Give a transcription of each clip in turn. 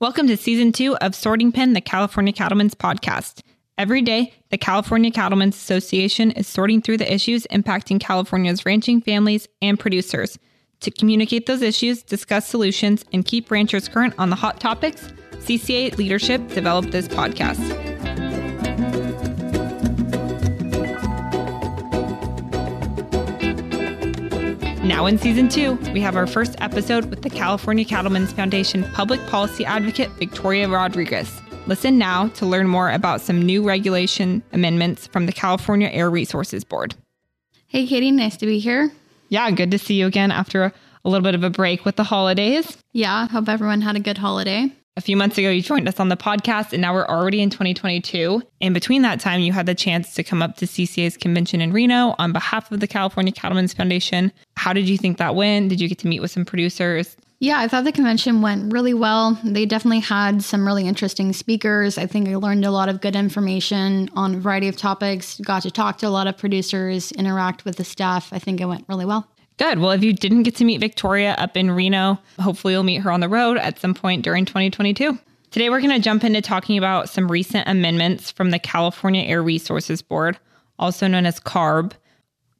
Welcome to season two of Sorting Pen, the California Cattlemen's podcast. Every day, the California Cattlemen's Association is sorting through the issues impacting California's ranching families and producers. To communicate those issues, discuss solutions, and keep ranchers current on the hot topics, CCA leadership developed this podcast. Now, in season two, we have our first episode with the California Cattlemen's Foundation public policy advocate, Victoria Rodriguez. Listen now to learn more about some new regulation amendments from the California Air Resources Board. Hey, Katie, nice to be here. Yeah, good to see you again after a, a little bit of a break with the holidays. Yeah, hope everyone had a good holiday. A few months ago, you joined us on the podcast, and now we're already in 2022. In between that time, you had the chance to come up to CCA's convention in Reno on behalf of the California Cattlemen's Foundation. How did you think that went? Did you get to meet with some producers? Yeah, I thought the convention went really well. They definitely had some really interesting speakers. I think I learned a lot of good information on a variety of topics, got to talk to a lot of producers, interact with the staff. I think it went really well. Good. Well, if you didn't get to meet Victoria up in Reno, hopefully you'll meet her on the road at some point during 2022. Today, we're going to jump into talking about some recent amendments from the California Air Resources Board, also known as CARB.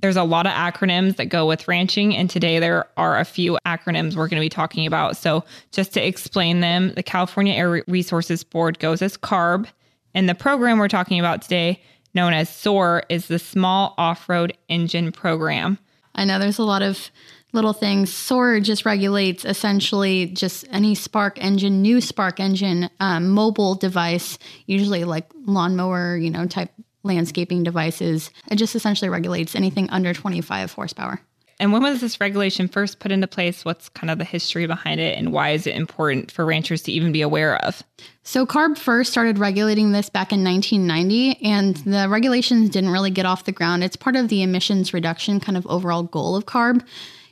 There's a lot of acronyms that go with ranching, and today there are a few acronyms we're going to be talking about. So, just to explain them, the California Air Resources Board goes as CARB, and the program we're talking about today, known as SORE, is the Small Off Road Engine Program. I know there's a lot of little things. SORE just regulates essentially just any spark engine, new spark engine, um, mobile device, usually like lawnmower, you know, type landscaping devices. It just essentially regulates anything under 25 horsepower. And when was this regulation first put into place? What's kind of the history behind it, and why is it important for ranchers to even be aware of? So, CARB first started regulating this back in 1990, and the regulations didn't really get off the ground. It's part of the emissions reduction kind of overall goal of CARB.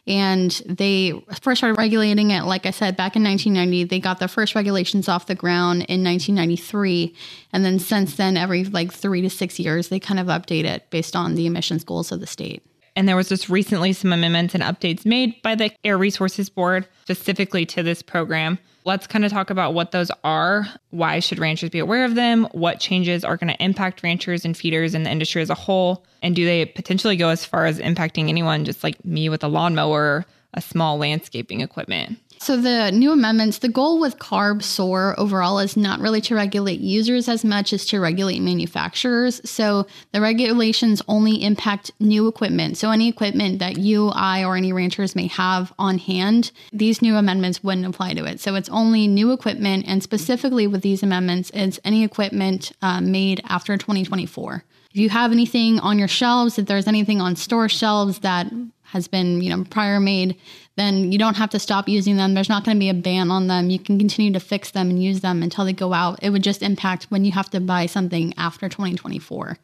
And they first started regulating it, like I said, back in 1990. They got the first regulations off the ground in 1993. And then since then, every like three to six years, they kind of update it based on the emissions goals of the state. And there was just recently some amendments and updates made by the Air Resources Board specifically to this program. Let's kind of talk about what those are. Why should ranchers be aware of them? What changes are going to impact ranchers and feeders and the industry as a whole? And do they potentially go as far as impacting anyone, just like me with a lawnmower, a small landscaping equipment? So, the new amendments, the goal with CARB SORE overall is not really to regulate users as much as to regulate manufacturers. So, the regulations only impact new equipment. So, any equipment that you, I, or any ranchers may have on hand, these new amendments wouldn't apply to it. So, it's only new equipment. And specifically with these amendments, it's any equipment uh, made after 2024. If you have anything on your shelves, if there's anything on store shelves that has been, you know, prior made, then you don't have to stop using them. There's not going to be a ban on them. You can continue to fix them and use them until they go out. It would just impact when you have to buy something after 2024.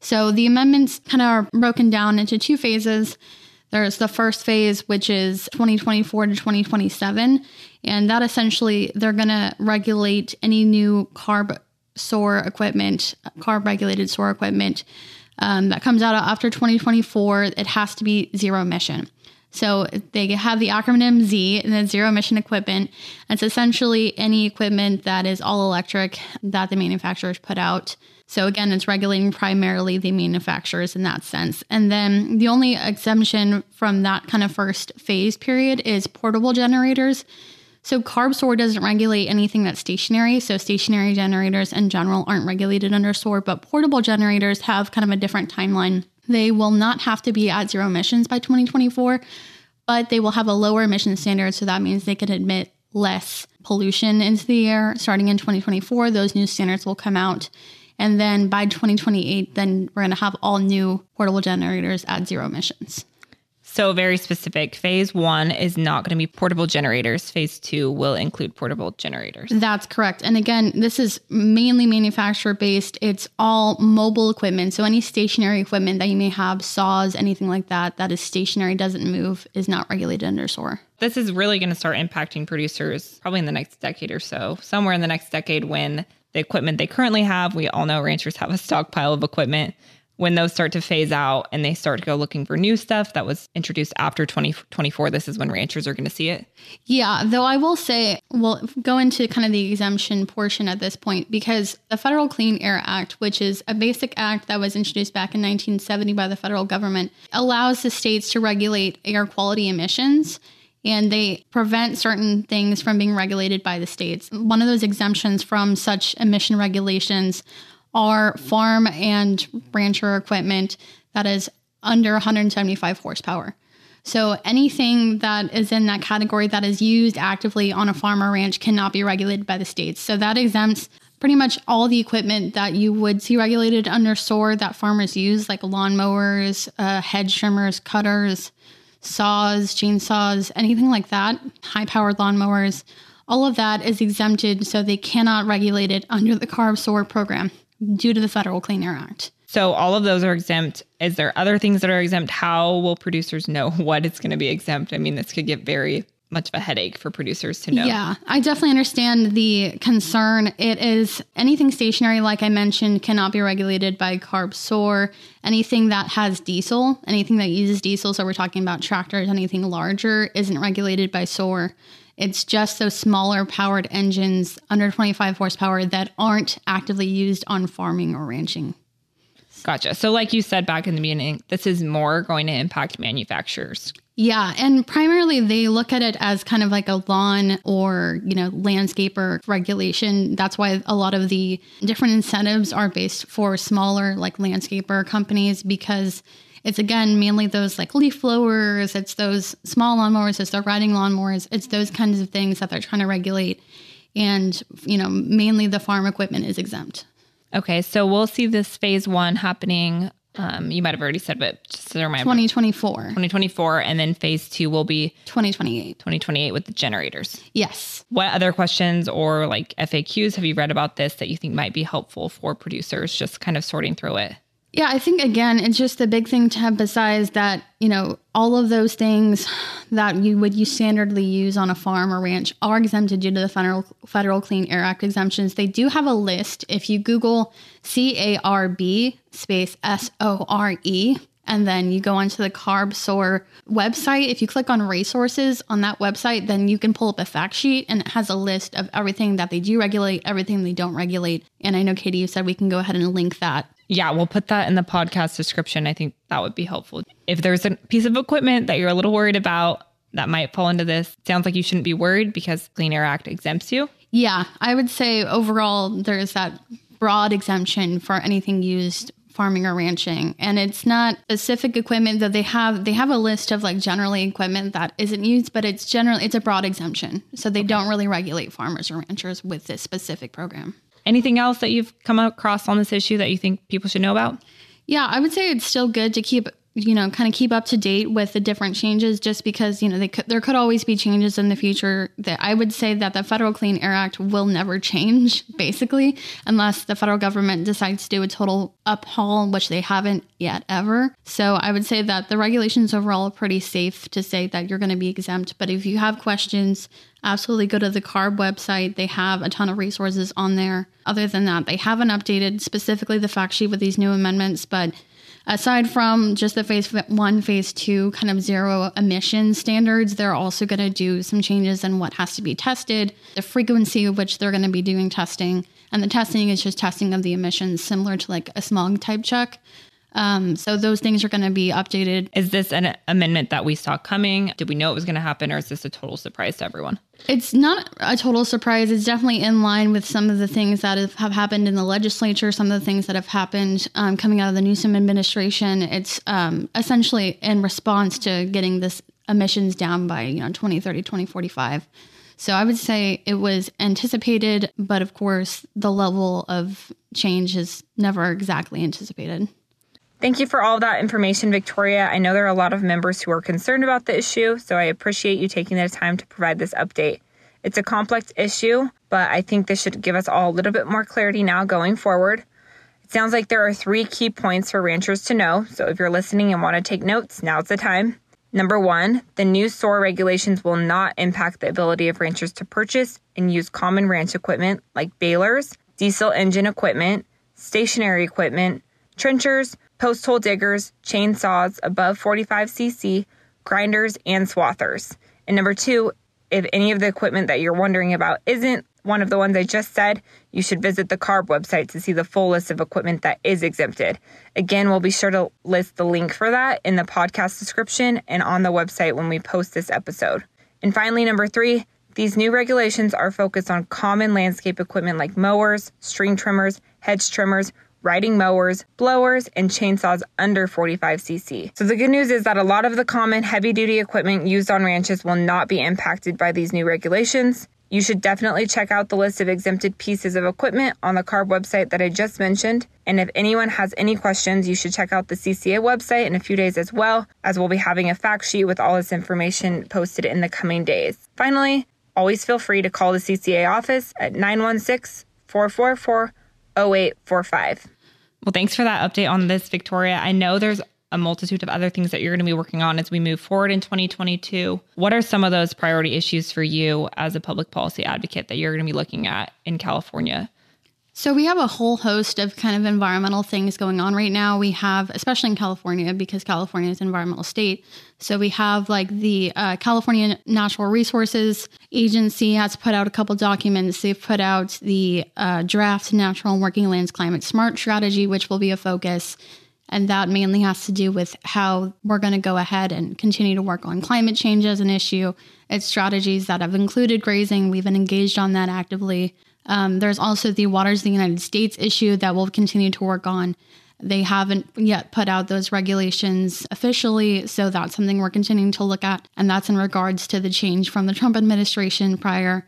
So the amendments kind of are broken down into two phases. There's the first phase, which is 2024 to 2027. And that essentially, they're going to regulate any new carb SORE equipment, carb regulated SORE equipment um, that comes out after 2024. It has to be zero emission. So they have the acronym Z and then zero emission equipment. It's essentially any equipment that is all electric that the manufacturers put out. So again, it's regulating primarily the manufacturers in that sense. And then the only exemption from that kind of first phase period is portable generators. So carb SORE doesn't regulate anything that's stationary. So stationary generators in general aren't regulated under SORE, but portable generators have kind of a different timeline. They will not have to be at zero emissions by 2024, but they will have a lower emission standard. So that means they can emit less pollution into the air. Starting in 2024, those new standards will come out. And then by 2028, then we're going to have all new portable generators at zero emissions. So, very specific. Phase one is not going to be portable generators. Phase two will include portable generators. That's correct. And again, this is mainly manufacturer based. It's all mobile equipment. So, any stationary equipment that you may have, saws, anything like that, that is stationary, doesn't move, is not regulated under SORE. This is really going to start impacting producers probably in the next decade or so, somewhere in the next decade when the equipment they currently have, we all know ranchers have a stockpile of equipment when those start to phase out and they start to go looking for new stuff that was introduced after 2024, this is when ranchers are going to see it. Yeah, though I will say, we'll go into kind of the exemption portion at this point because the Federal Clean Air Act, which is a basic act that was introduced back in 1970 by the federal government, allows the states to regulate air quality emissions and they prevent certain things from being regulated by the states. One of those exemptions from such emission regulations are farm and rancher equipment that is under 175 horsepower. So anything that is in that category that is used actively on a farm or ranch cannot be regulated by the states. So that exempts pretty much all the equipment that you would see regulated under SORE that farmers use, like lawnmowers, uh, hedge trimmers, cutters, saws, chainsaws, anything like that, high powered lawnmowers, all of that is exempted so they cannot regulate it under the CARB SORE program due to the Federal Clean Air Act. So all of those are exempt. Is there other things that are exempt? How will producers know what it's going to be exempt? I mean, this could get very much of a headache for producers to know. Yeah, I definitely understand the concern. It is anything stationary, like I mentioned, cannot be regulated by CARB SORE. Anything that has diesel, anything that uses diesel, so we're talking about tractors, anything larger, isn't regulated by SORE. It's just those smaller powered engines under 25 horsepower that aren't actively used on farming or ranching. Gotcha. So, like you said back in the beginning, this is more going to impact manufacturers. Yeah, and primarily they look at it as kind of like a lawn or, you know, landscaper regulation. That's why a lot of the different incentives are based for smaller like landscaper companies because it's again mainly those like leaf blowers, it's those small lawnmowers, it's the riding lawnmowers, it's those kinds of things that they're trying to regulate. And, you know, mainly the farm equipment is exempt. Okay, so we'll see this phase one happening. Um, you might have already said, but just to remind 2024. 2024, and then phase two will be 2028. 2028 with the generators. Yes. What other questions or like FAQs have you read about this that you think might be helpful for producers just kind of sorting through it? Yeah, I think again, it's just the big thing to emphasize that, you know, all of those things that you would you standardly use on a farm or ranch are exempted due to the federal, federal Clean Air Act exemptions. They do have a list. If you Google C A R B space S O R E, and then you go onto the CARB SORE website. If you click on resources on that website, then you can pull up a fact sheet and it has a list of everything that they do regulate, everything they don't regulate. And I know, Katie, you said we can go ahead and link that yeah, we'll put that in the podcast description. I think that would be helpful. If there's a piece of equipment that you're a little worried about that might fall into this, sounds like you shouldn't be worried because Clean Air Act exempts you. Yeah, I would say overall there's that broad exemption for anything used farming or ranching and it's not specific equipment that they have they have a list of like generally equipment that isn't used but it's generally it's a broad exemption so they okay. don't really regulate farmers or ranchers with this specific program Anything else that you've come across on this issue that you think people should know about? Yeah, I would say it's still good to keep you know kind of keep up to date with the different changes just because you know they could, there could always be changes in the future that i would say that the federal clean air act will never change basically unless the federal government decides to do a total uphaul which they haven't yet ever so i would say that the regulations overall are pretty safe to say that you're going to be exempt but if you have questions absolutely go to the CARB website. They have a ton of resources on there. Other than that, they haven't updated specifically the fact sheet with these new amendments, but aside from just the phase one, phase two kind of zero emission standards, they're also going to do some changes in what has to be tested, the frequency of which they're going to be doing testing. And the testing is just testing of the emissions, similar to like a smog type check. Um, so those things are going to be updated. Is this an amendment that we saw coming? Did we know it was going to happen, or is this a total surprise to everyone? It's not a total surprise. It's definitely in line with some of the things that have, happened in the legislature, some of the things that have happened um, coming out of the Newsom administration. It's um, essentially in response to getting this emissions down by you know 2030, 2045. So I would say it was anticipated, but of course, the level of change is never exactly anticipated. Thank you for all that information, Victoria. I know there are a lot of members who are concerned about the issue, so I appreciate you taking the time to provide this update. It's a complex issue, but I think this should give us all a little bit more clarity now going forward. It sounds like there are three key points for ranchers to know, so if you're listening and want to take notes, now's the time. Number one, the new SORE regulations will not impact the ability of ranchers to purchase and use common ranch equipment like balers, diesel engine equipment, stationary equipment, trenchers, post hole diggers, chainsaws above 45cc, grinders, and swathers. And number two, if any of the equipment that you're wondering about isn't one of the ones I just said, you should visit the CARB website to see the full list of equipment that is exempted. Again, we'll be sure to list the link for that in the podcast description and on the website when we post this episode. And finally, number three, these new regulations are focused on common landscape equipment like mowers, string trimmers, hedge trimmers, riding mowers, blowers, and chainsaws under 45cc. So the good news is that a lot of the common heavy duty equipment used on ranches will not be impacted by these new regulations. You should definitely check out the list of exempted pieces of equipment on the CARB website that I just mentioned. And if anyone has any questions, you should check out the CCA website in a few days as well, as we'll be having a fact sheet with all this information posted in the coming days. Finally, always feel free to call the CCA office at 916 444 0845. Well, thanks for that update on this, Victoria. I know there's a multitude of other things that you're going to be working on as we move forward in 2022. What are some of those priority issues for you as a public policy advocate that you're going to be looking at in California? So we have a whole host of kind of environmental things going on right now. We have, especially in California, because California is an environmental state. So we have like the uh, California Natural Resources Agency has put out a couple documents. They've put out the uh, draft Natural and Working Lands Climate Smart Strategy, which will be a focus. And that mainly has to do with how we're going to go ahead and continue to work on climate change as an issue. It's strategies that have included grazing. We've been engaged on that actively. Um, there's also the Waters of the United States issue that we'll continue to work on. They haven't yet put out those regulations officially, so that's something we're continuing to look at. And that's in regards to the change from the Trump administration prior.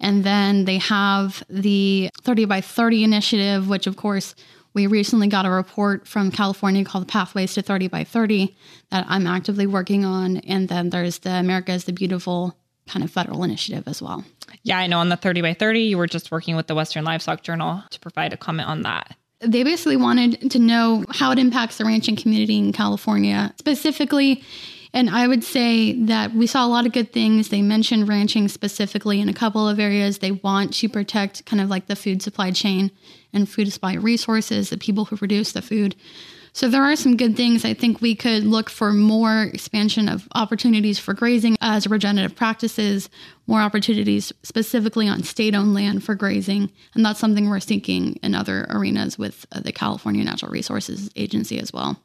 And then they have the 30 by 30 initiative, which of course we recently got a report from California called Pathways to 30 by 30 that I'm actively working on. And then there's the America is the Beautiful kind of federal initiative as well. Yeah, I know on the 30 by 30, you were just working with the Western Livestock Journal to provide a comment on that. They basically wanted to know how it impacts the ranching community in California, specifically. And I would say that we saw a lot of good things. They mentioned ranching specifically in a couple of areas. They want to protect kind of like the food supply chain and food supply resources, the people who produce the food. So there are some good things. I think we could look for more expansion of opportunities for grazing as regenerative practices, more opportunities specifically on state owned land for grazing. And that's something we're seeking in other arenas with uh, the California Natural Resources Agency as well.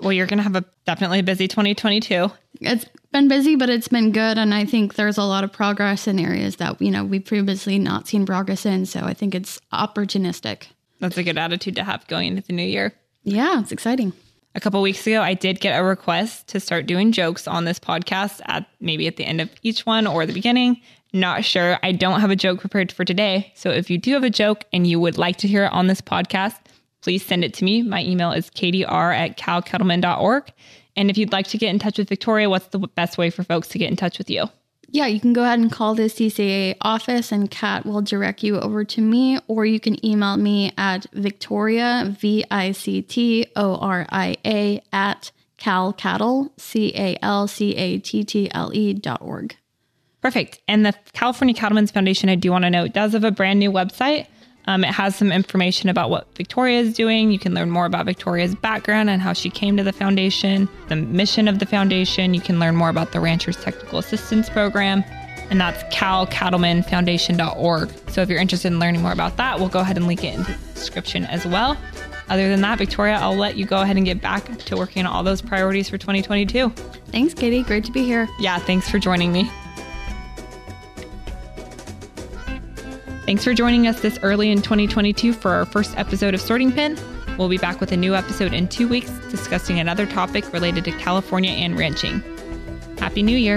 Well, you're going to have a definitely busy 2022. It's been busy, but it's been good. And I think there's a lot of progress in areas that, you know, we've previously not seen progress in. So I think it's opportunistic. That's a good attitude to have going into the new year. Yeah, it's exciting. A couple weeks ago, I did get a request to start doing jokes on this podcast at maybe at the end of each one or the beginning. Not sure. I don't have a joke prepared for today. So if you do have a joke and you would like to hear it on this podcast, please send it to me. My email is kdr at calcattlemen.org. And if you'd like to get in touch with Victoria, what's the best way for folks to get in touch with you? Yeah, you can go ahead and call the CCA office and Kat will direct you over to me, or you can email me at Victoria, V I C T O R I A, at calcattle, C A L C A T T L E dot org. Perfect. And the California Cattlemen's Foundation, I do want to note, does have a brand new website. Um, it has some information about what Victoria is doing. You can learn more about Victoria's background and how she came to the foundation, the mission of the foundation. You can learn more about the Ranchers Technical Assistance Program, and that's calcattlemenfoundation.org. So if you're interested in learning more about that, we'll go ahead and link it in the description as well. Other than that, Victoria, I'll let you go ahead and get back to working on all those priorities for 2022. Thanks, Katie. Great to be here. Yeah, thanks for joining me. Thanks for joining us this early in 2022 for our first episode of Sorting Pen. We'll be back with a new episode in two weeks discussing another topic related to California and ranching. Happy New Year!